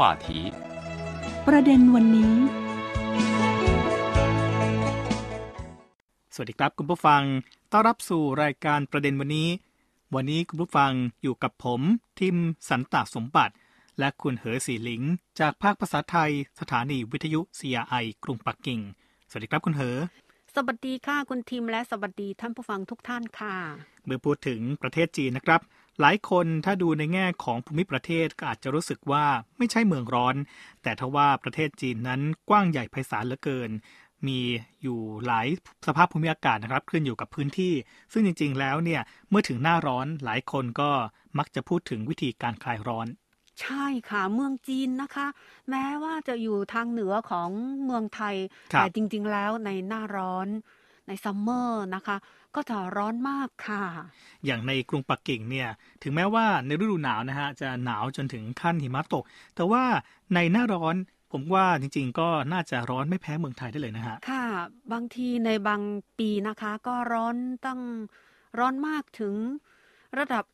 话题ประเด็นวันนี้ สวัสดีครับคุณผู้ฟัง ต้อนรับสู่รายการประเด็นวันนี้ วันนี้คุณผู้ฟังอยู่กับผม ทิมสันตสมบัติ และคุณเหอสีหลิง จากภาคภาษาไทย สถานีวิทยุ CRI กรุงปักกิ่ง สวัสดีครับคุณเหอ สวัสดีค่ะคุณทิมและสวัสดีท่านผู้ฟังทุกท่านค่ะ เมื่อพูดถึงประเทศจีนนะครับ หลายคนถ้าดูในแง่ของภูมิประเทศก็อาจจะรู้สึกว่าไม่ใช่เมืองร้อน แต่ทว่าประเทศจีนนั้นกว้างใหญ่ไพศาลเหลือเกิน มีอยู่หลายสภาพภูมิอากาศนะครับ ขึ้นอยู่กับพื้นที่ ซึ่งจริง ๆ แล้วเนี่ยเมื่อถึงหน้าร้อนหลายคนก็มักจะพูดถึงวิธีการคลายร้อน ใช่ค่ะเมืองจีนนะคะ แม้ว่าจะอยู่ทางเหนือของเมืองไทย แต่จริง ๆ แล้วในหน้าร้อนในซัมเมอร์นะคะ ก็จะร้อนมากค่ะ อย่างในกรุงปักกิ่งเนี่ย ถึงแม้ว่าในฤดูหนาวนะฮะ จะหนาวจนถึงขั้นหิมะตก แต่ว่าในหน้าร้อน ผมว่าจริงๆ ก็น่าจะร้อนไม่แพ้เมืองไทยได้เลยนะฮะ ค่ะ บางทีในบางปีนะคะ ก็ร้อนตั้งร้อนมากถึงระดับ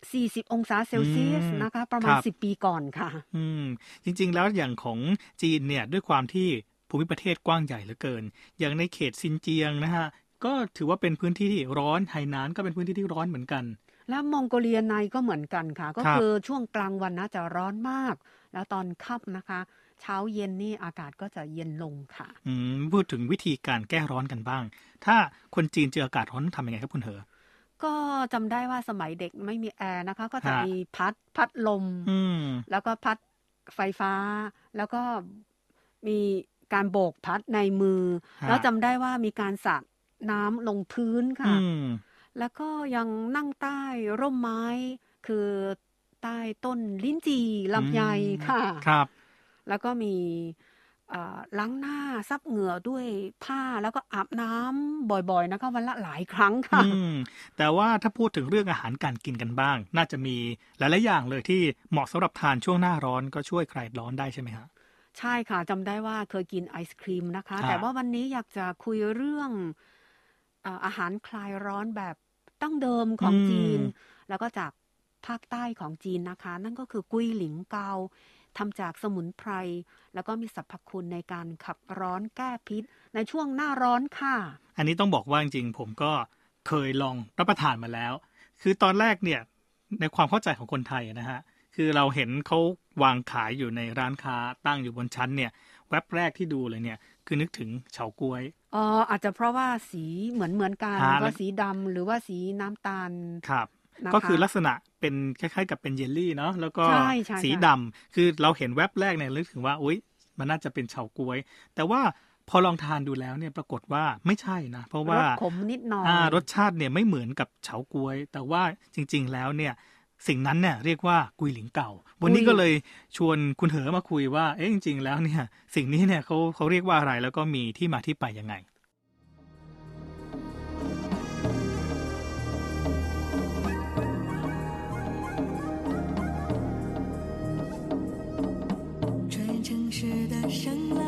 40 องศาเซลเซียสนะคะ ประมาณ 10 ปีก่อนค่ะ อืม จริงๆ แล้วอย่างของจีนเนี่ย ด้วยความที่ภูมิประเทศกว้างใหญ่เหลือเกิน อย่างในเขตซินเจียงนะฮะ ก็ถือว่าเป็นพื้นที่ที่ร้อนไฮนานก็เป็นพื้นที่ที่ร้อนเหมือนกัน แล้วมองโกเลียในก็เหมือนกันค่ะ ก็คือช่วงกลางวันนะจะร้อนมาก แล้วตอนค่ำนะคะ เช้าเย็นนี่อากาศก็จะเย็นลงค่ะ อืมพูดถึงวิธีการแก้ร้อนกันบ้าง ถ้าคนจีนเจออากาศร้อนทำยังไงครับคุณเหอก็จำได้ว่าสมัยเด็กไม่มีแอร์นะคะ ก็จะมีพัดพัดลมแล้วก็พัดไฟฟ้า แล้วก็มีการโบกพัดในมือ แล้วจำได้ว่ามีการสักน้ำลงพื้นค่ะแล้วก็ยังนั่งใต้ร่มไม้ คือใต้ต้นลิ้นจีลำไยค่ะ ครับ แล้วก็มีล้างหน้าซับเหงื่อด้วยผ้าแล้วก็อาบน้ำบ่อยๆนะคะวันละหลายครั้งค่ะแต่ว่าถ้าพูดถึงเรื่องอาหารการกินกันบ้าง น่าจะมีหลายๆอย่างเลยที่เหมาะสำหรับทานช่วงหน้าร้อนก็ช่วยคลายร้อนได้ใช่ไหมครับใช่ค่ะจำได้ว่าเคยกินไอศครีมนะคะ แต่ว่าวันนี้อยากจะคุยเรื่องอาหารคลายร้อนแบบตั้งเดิมของจีน แล้วก็จากภาคใต้ของจีนนะคะ นั่นก็คือกุ้ยหลิงเกา ทำจากสมุนไพร แล้วก็มีสรรพคุณในการขับร้อนแก้พิษ ในช่วงหน้าร้อนค่ะ อันนี้ต้องบอกว่าจริงๆผมก็เคยลองรับประทานมาแล้ว คือตอนแรกเนี่ยในความเข้าใจของคนไทยนะฮะ คือเราเห็นเขาวางขายอยู่ในร้านค้าตั้งอยู่บนชั้นเนี่ยแว็บแรกที่ดูเลยเนี่ยคือนึกถึงเฉาก๊วยอ๋ออาจจะเพราะว่าสีเหมือนเหมือนกันก็สีดำหรือว่าสีน้ำตาลครับ ก็คือลักษณะเป็นคล้ายๆ กับเป็นเยลลี่เนาะแล้วก็สีดำคือเราเห็นแว็บแรกเนี่ยนึกถึงว่าอุ้ยมันน่าจะเป็นเฉาก๊วย แต่ว่าพอลองทานดูแล้วเนี่ยปรากฏว่าไม่ใช่นะ เพราะว่าขมนิดหน่อยรสชาติเนี่ยไม่เหมือนกับเฉาก๊วย แต่ว่าจริง ๆ แล้วเนี่ยสิ่งนั้นเนี่ยเรียกว่ากุยหลิงเก่า วันนี้ก็เลยชวนคุณเหอมาคุยว่า เอ๊ะจริง ๆ แล้วเนี่ยสิ่งนี้เนี่ยเขาเขาเรียกว่าอะไรแล้วก็มีที่มาที่ไปยังไง 生来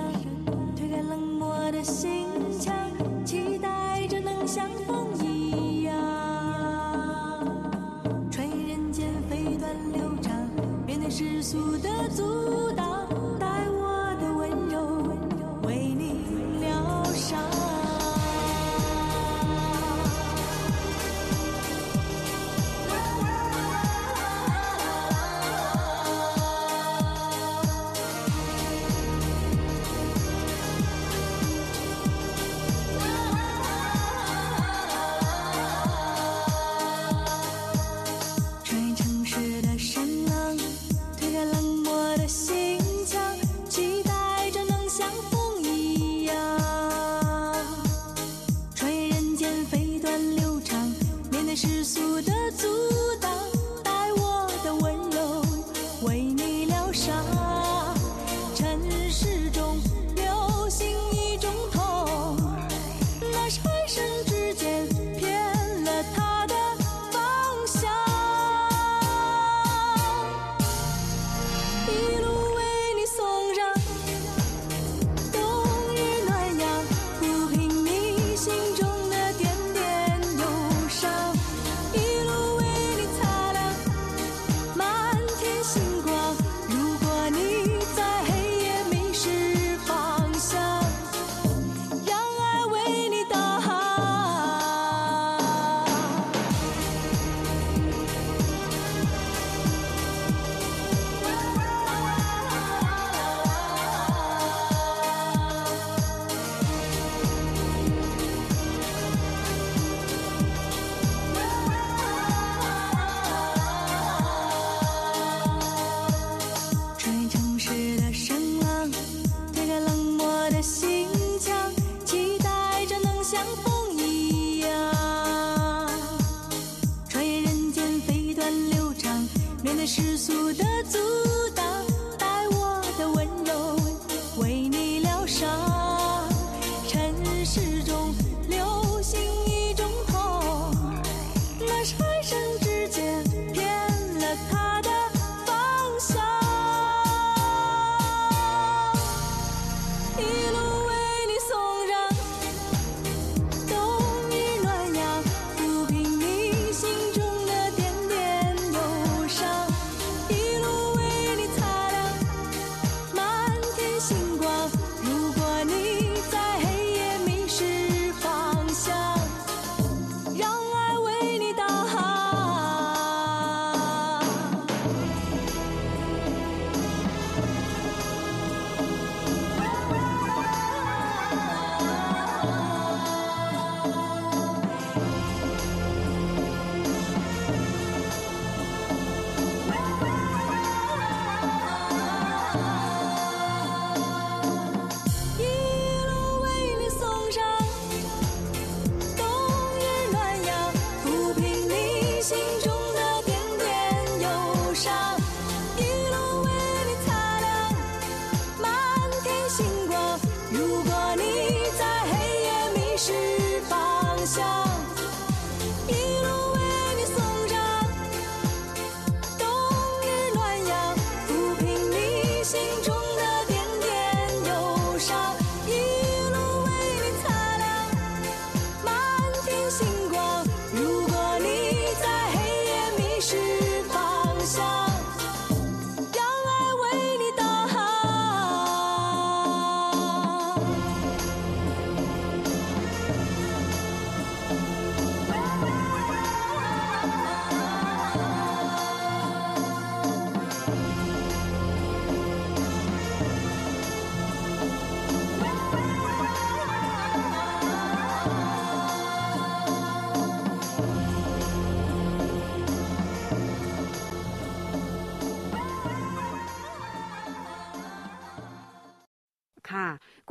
กุ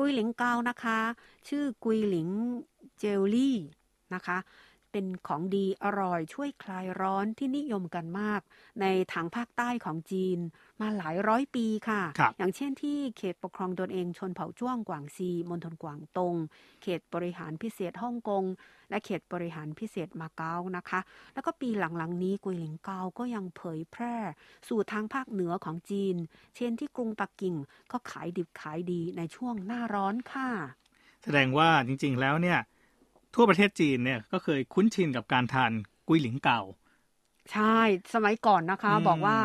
ยหลิงเกานะคะ ชื่อกุยหลิงเจลลี่นะคะ เป็นของดีอร่อยช่วยคลายร้อนที่นิยมกันมาก ในทางภาคใต้ของจีน มาหลายร้อยปีค่ะอย่างเช่นที่เขตปกครองตนเองชนเผ่าจ้วงกวางซีมณฑลกวางตง เขตบริหารพิเศษฮ่องกง และเขตบริหารพิเศษมาเก๊านะคะ แล้วก็ปีหลังๆนี้กุยหลิงเกาก็ยังเผยแพร่ สู่ทางภาคเหนือของจีน เช่นที่กรุงปักกิ่งก็ขายดิบขายดีในช่วงหน้าร้อนค่ะ แสดงว่าจริงๆแล้วเนี่ย ทั่วประเทศจีนเนี่ยก็เคยคุ้นชินกับการทานกุยหลิงเก่า ใช่สมัยก่อนนะคะ บอกว่า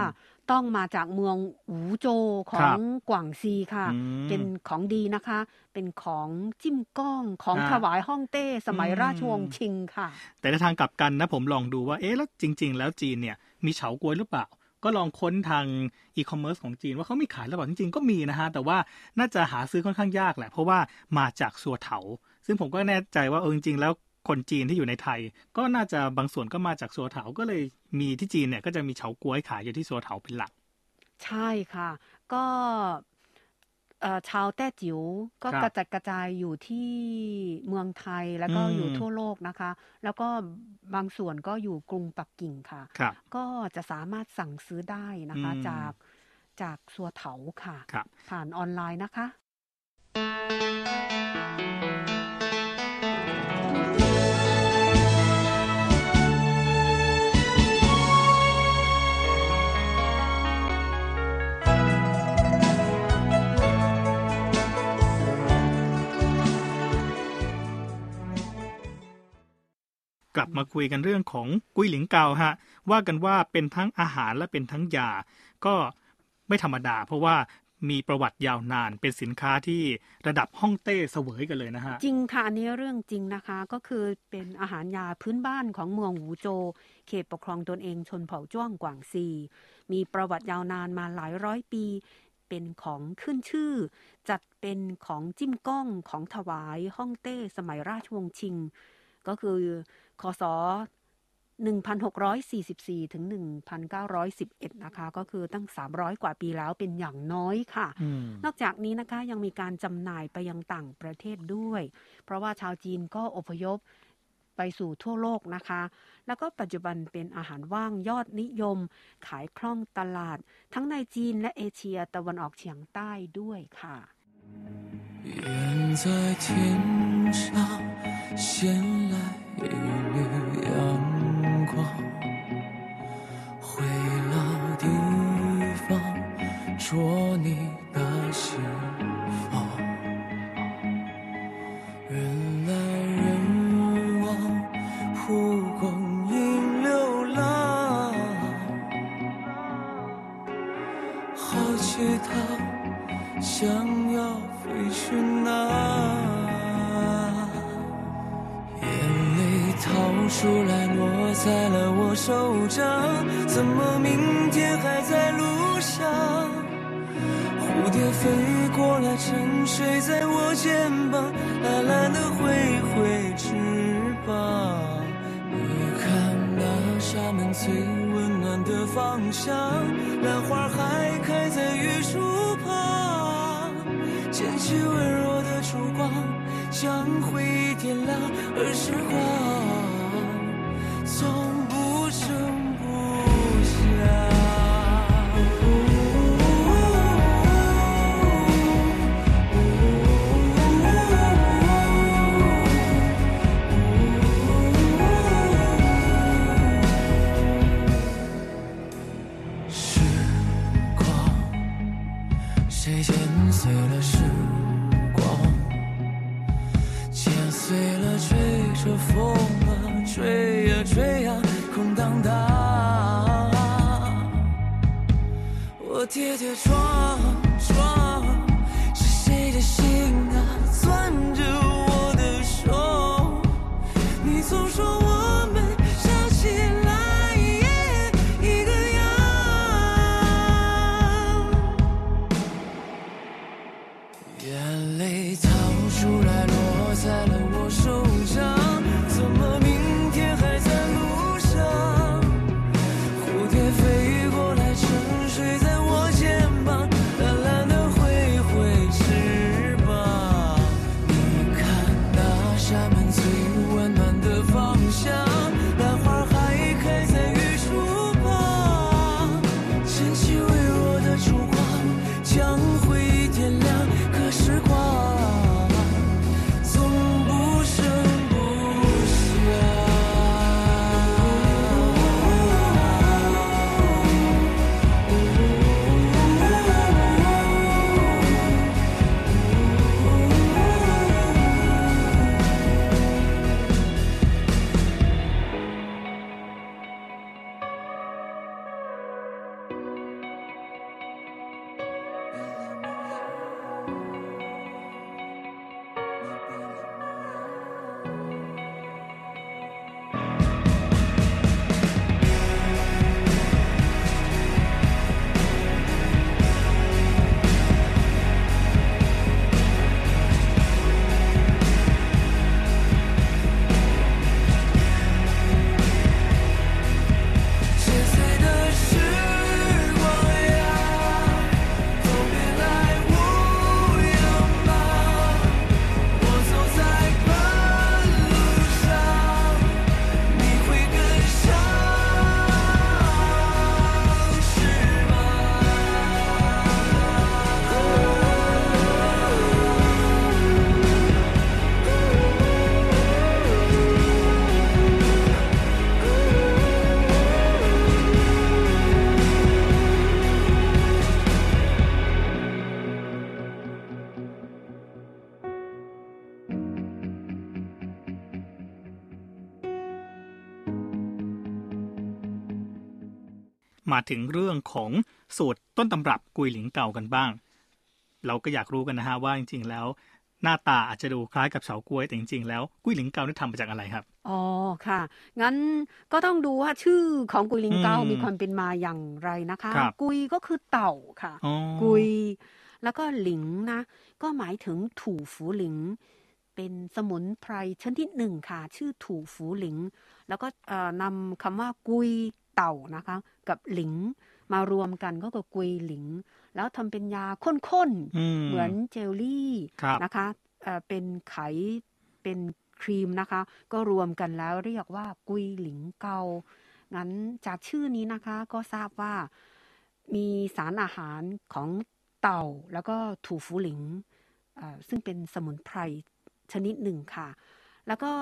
ต้องมาจากเมืองอูโจของกวางซีค่ะ เป็นของดีนะคะ เป็นของจิ้มก้องของถวายห้องเต้สมัยราชวงศ์ชิงค่ะ แต่ในทางกลับกันนะผมลองดูว่าเอ๊ะแล้วจริง ๆ แล้วจีนเนี่ยมีเฉาก๊วยหรือเปล่าก็ลองค้นทางอีคอมเมิร์ซของจีนว่าเขามีขายหรือเปล่าจริงๆก็มีนะฮะ แต่ว่าน่าจะหาซื้อค่อนข้างยากแหละ เพราะว่ามาจากสัวเถา ซึ่งผมก็แน่ใจว่าเออจริงๆแล้วคนจีนที่อยู่ในไทย ก็น่าจะบางส่วนก็มาจากสัวเถาก็เลยมีที่จีนเนี่ยก็จะมีเฉาก๊วยขายอยู่ที่สัวเถาเป็นหลัก ใช่ค่ะ ก็ชาวแต้จิ๋วก็กระจัดกระจายอยู่ที่เมืองไทยแล้วก็อยู่ทั่วโลกนะคะ แล้วก็บางส่วนก็อยู่กรุงปักกิ่งค่ะ ก็จะสามารถสั่งซื้อได้นะคะจากจากสัวเถาค่ะ ผ่านออนไลน์นะคะ กลับมาคุยกันเรื่องของกุ้ยหลิงเกาฮะว่ากันว่าเป็นทั้งอาหารและเป็นทั้งยา ก็ไม่ธรรมดา เพราะว่ามีประวัติยาวนานเป็นสินค้าที่ระดับฮ่องเต้เสวยกันเลยนะฮะ จริงค่ะ อันนี้เรื่องจริงนะคะ ก็คือเป็นอาหารยาพื้นบ้านของเมืองหูโจ เขตปกครองตนเองชนเผ่าจ้วงกวางซี มีประวัติยาวนานมาหลายร้อยปี เป็นของขึ้นชื่อ จัดเป็นของจิ้มก้องของถวายฮ่องเต้สมัยราชวงศ์ชิง ก็คือ คศ1644 ถึง 1911 นะคะ ก็คือตั้ง 300 กว่าปีแล้วเป็นอย่างน้อยค่ะ นอกจากนี้นะคะยังมีการจำหน่ายไปยังต่างประเทศด้วย เพราะว่าชาวจีนก็อพยพ ไปสู่ทั่วโลกนะคะ แล้วก็ปัจจุบันเป็นอาหารว่างยอดนิยม ขายคล่องตลาด ทั้งในจีนและเอเชียตะวันออกเฉียงใต้ด้วยค่ะ远在天上衔来 出来落在了我手掌，怎么明天还在路上？蝴蝶飞过来，沉睡在我肩膀，懒懒的挥挥翅膀。你看那沙门最温暖的方向，兰花还开在玉树旁。捡起温柔的烛光，将回忆点亮，而时光 soul. 跌跌撞。 ถึงเรื่องของสูตรต้นตำรับกุยหลิงเก่ากันบ้าง เราก็อยากรู้กันนะฮะว่าจริง ๆ แล้ว หน้าตาอาจจะดูคล้ายกับเฉากล้วยแต่จริงๆแล้วกุยหลิงเก่านี่ทำมาจากอะไรครับอ๋อค่ะ งั้นก็ต้องดูว่าชื่อของกุยหลิงเก่ามีความเป็นมาอย่างไรนะคะกุยก็คือเต่าค่ะ กุย แล้วก็หลิงนะ ก็หมายถึงถูฝูหลิง เป็นสมุนไพรชนิดหนึ่งค่ะ ชื่อถูฝูหลิง แล้วก็นำคำว่ากุย เต่านะคะ กับหลิงมารวมกันก็คือกุยหลิง แล้วทำเป็นยาข้นๆ เหมือนเจลลี่นะคะเป็นไขเป็นคครีมนะคะ ก็รวมกันแล้วเรียกว่ากุยหลิงเกา งั้นจากชื่อนี้นะคะก็ทราบว่ามีสารอาหารของเต่าแล้วก็ถูฟูหลิงซึ่งเป็นสมุนไพรชนิดหนึ่งค่ะ แล้วก็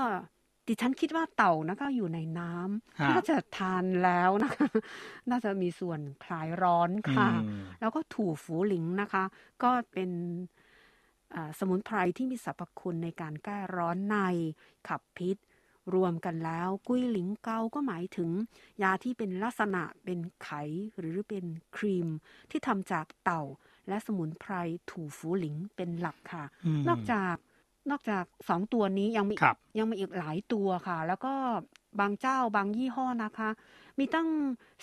ดิฉันคิดว่าเต่านะคะอยู่ในน้ำน่าจะทานแล้วนะคะน่าจะมีส่วนคลายร้อนค่ะ แล้วก็ถูฟูหลิงนะคะ ก็เป็นสมุนไพรที่มีสรรพคุณในการแก้ร้อนในขับพิษ รวมกันแล้ว กุ้ยหลิงเกาก็หมายถึง ยาที่เป็นลักษณะเป็นไขหรือเป็นครีมที่ทำจากเต่าและสมุนไพรถูฟูหลิงเป็นหลักค่ะ นอกจาก นอกจากสองตัวนี้ยังมียังมีอีกหลายตัวค่ะ แล้วก็บางเจ้าบางยี่ห้อนะคะ มีตั้ง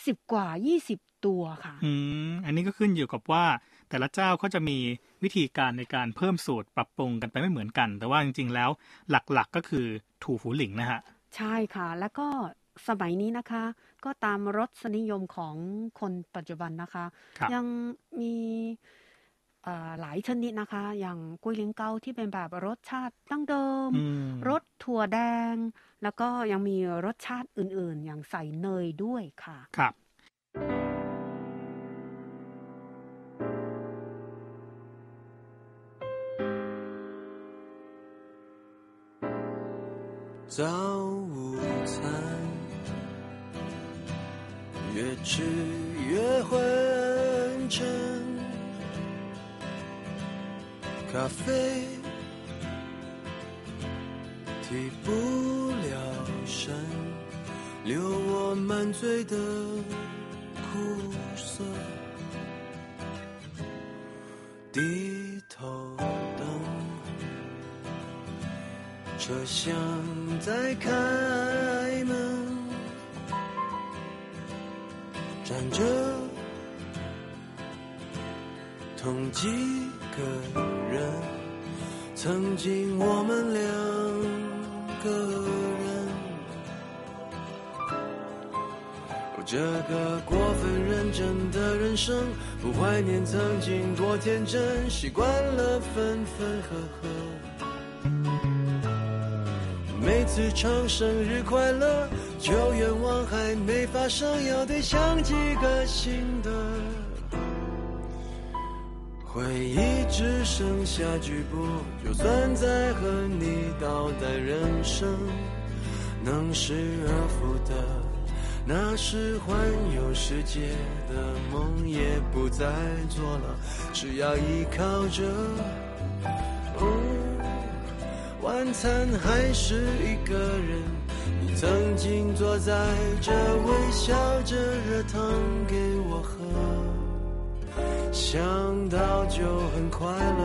สิบกว่ายี่สิบตัวค่ะ อืมอันนี้ก็ขึ้นอยู่กับว่า แต่ละเจ้าเขาจะมีวิธีการในการเพิ่มสูตรปรับปรุงกันไปไม่เหมือนกัน แต่ว่าจริง ๆ แล้วหลักๆก็คือถูฟูหลิงนะฮะ ใช่ค่ะ แล้วก็สมัยนี้นะคะ ก็ตามรสนิยมของคนปัจจุบันนะคะยังมี หลายชนิดนะคะ อย่างกุ้ยเล้งเกาที่เป็นแบบรสชาติตั้งเดิม รสถั่วแดง แล้วก็ยังมีรสชาติอื่นๆ อย่างใส่เนยด้วยค่ะ ครับ早午餐，越吃越昏沉。 咖啡提不了神，留我满嘴的苦涩。低头等车厢在开门，站着统计个人。曾经我们两个人，这个过分认真的人生，不怀念曾经多天真，习惯了分分合合。每次唱生日快乐，就愿望还没发生，要得想几个新的。回忆只剩下局部，就算再和你倒带人生，能失而复得，那是环游世界的梦也不再做了，只要依靠着。晚餐还是一个人，你曾经坐在这微笑着热汤给我喝。想到就很快乐，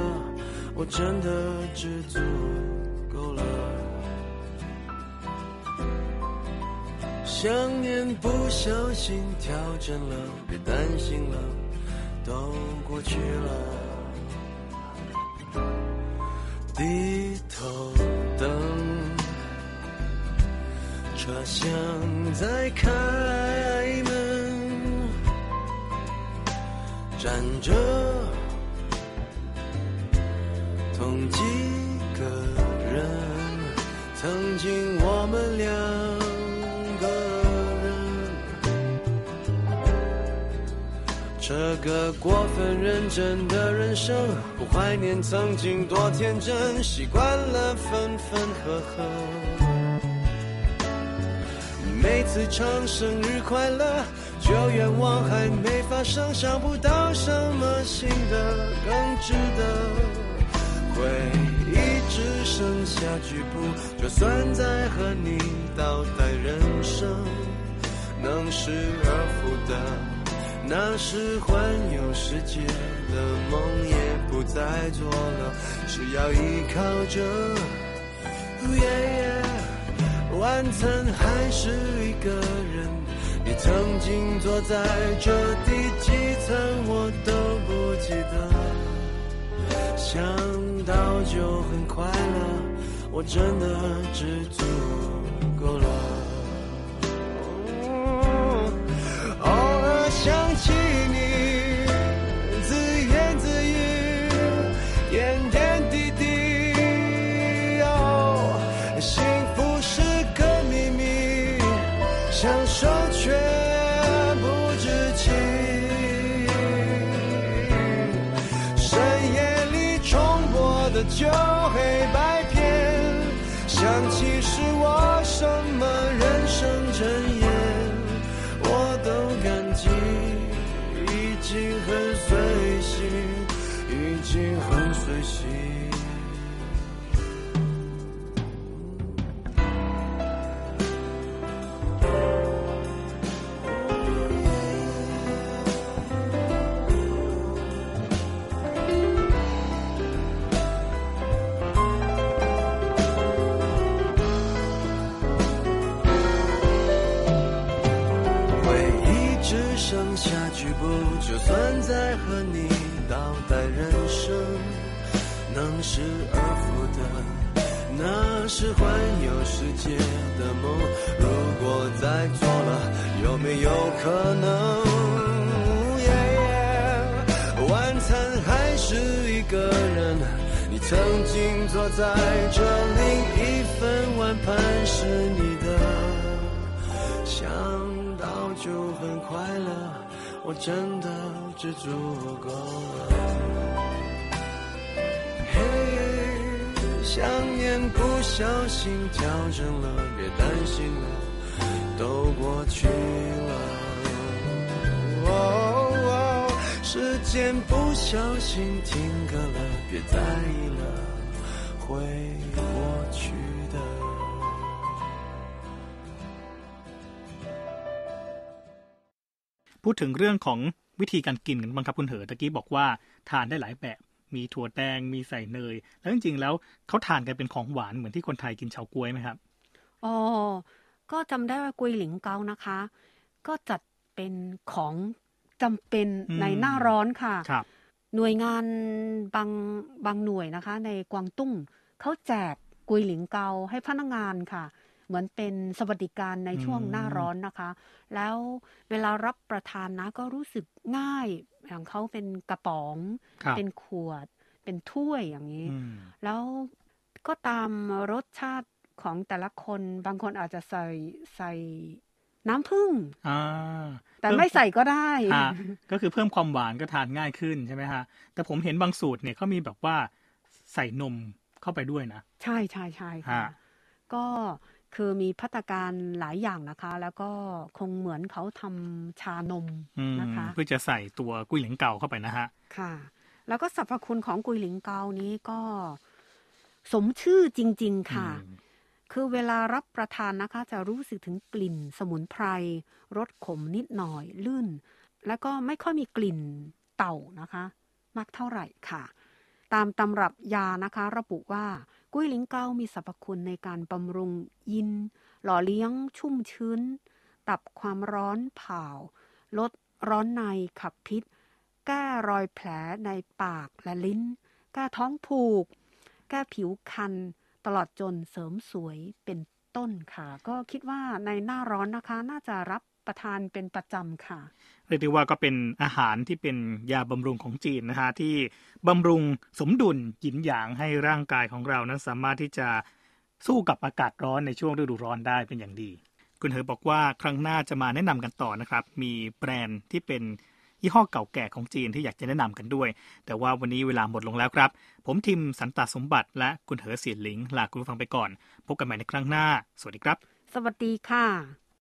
我真的知足够了。想念不小心调整了，别担心了，都过去了。低头等，车厢在开站着，同几个人，曾经我们两个人，这个过分认真的人生，不怀念曾经多天真，习惯了分分合合，每次唱生日快乐。旧愿望还没发生，想不到什么新的更值得。回忆只剩下局部，就算再和你倒带人生，能失而复得，那时环游世界的梦也不再做了，只要依靠着。晚餐还是一个人。你曾经坐在这第几层，我都不记得。想到就很快乐，我真的知足够了。偶尔想起你，就黑白片，想起是我什么人生箴言，我都感激，已经很随心，已经很随心。就算再和你倒带人生，能失而复得，那是环游世界的梦。如果再做了，有没有可能？晚餐还是一个人，你曾经坐在这，另一份碗盘是你的，想到就很快乐。我真的知足够了。嘿，想念不小心调整了，别担心了，都过去了。哦，时间不小心停格了，别在意了，会 พูดถึงเรื่องของวิธีการกินกันบ้างครับคุณเหอตะกี้บอกว่าทานได้หลายแบบ มีถั่วแดงมีใส่เนย แล้วจริงๆแล้วเขาทานกันเป็นของหวานเหมือนที่คนไทยกินเฉาก๊วยไหมครับอ๋อก็จำได้ว่ากุยหลิงเกานะคะ ก็จัดเป็นของจำเป็นในหน้าร้อนค่ะครับหน่วยงานบางบางหน่วยนะคะ ในกวางตุ้งเขาแจกกุยหลิงเกาให้พนักงานค่ะ เหมือนเป็นสวัสดิการในช่วงหน้าร้อนนะคะ แล้วเวลารับประทานนะก็รู้สึกง่ายอย่างเขาเป็นกระป๋อง เป็นขวด เป็นถ้วยอย่างนี้ แล้วก็ตามรสชาติของแต่ละคนบางคนอาจจะใส่ใส่น้ำผึ้งแต่ไม่ใส่ก็ได้ ก็คือเพิ่มความหวานก็ทานง่ายขึ้นใช่ไหมฮะ แต่ผมเห็นบางสูตรเนี่ยเขามีแบบว่าใส่นมเข้าไปด้วยนะ ใช่ใช่ใช่ค่ะ ก็ คือมีพัตการหลายอย่างนะคะ แล้วก็คงเหมือนเขาทำชานมนะคะ เพื่อจะใส่ตัวกุ้ยหลิงเกาเข้าไปนะฮะ ค่ะ แล้วก็สรรพคุณของกุยหลิงเกานี้ก็สมชื่อจริง ๆ ค่ะ คือเวลารับประทานนะคะ จะรู้สึกถึงกลิ่นสมุนไพรรสขมนิดหน่อยลื่น แล้วก็ไม่ค่อยมีกลิ่นเต่านะคะ มากเท่าไหร่ค่ะ ตามตำรับยานะคะ ระบุว่า กุ้ยลิงเกามีสรรพคุณในการบำรุงยิน หล่อเลี้ยงชุ่มชื้น ตับความร้อนเผาลดร้อนในขับพิษ แก้รอยแผลในปากและลิ้น แก้ท้องผูก แก้ผิวคัน ตลอดจนเสริมสวยเป็นต้นค่ะ ก็คิดว่าในหน้าร้อนนะคะ น่าจะรับ ประทานเป็นประจำค่ะ เรียกได้ว่าก็เป็นอาหารที่เป็นยาบำรุงของจีนนะฮะที่บำรุงสมดุลหยินหยางให้ร่างกายของเรานั้นสามารถที่จะสู้กับอากาศร้อนในช่วงฤดูร้อนได้เป็นอย่างดี คุณเฮอบอกว่าครั้งหน้าจะมาแนะนำกันต่อนะครับ มีแบรนด์ที่เป็นยี่ห้อเก่าแก่ของจีนที่อยากจะแนะนำกันด้วย แต่ว่าวันนี้เวลาหมดลงแล้วครับ ผมทิมสันตสมบัติ และคุณเหอเสียนหลิงลาคุณผู้ฟังไปก่อน พบกันใหม่ในครั้งหน้า สวัสดีครับ สวัสดีค่ะ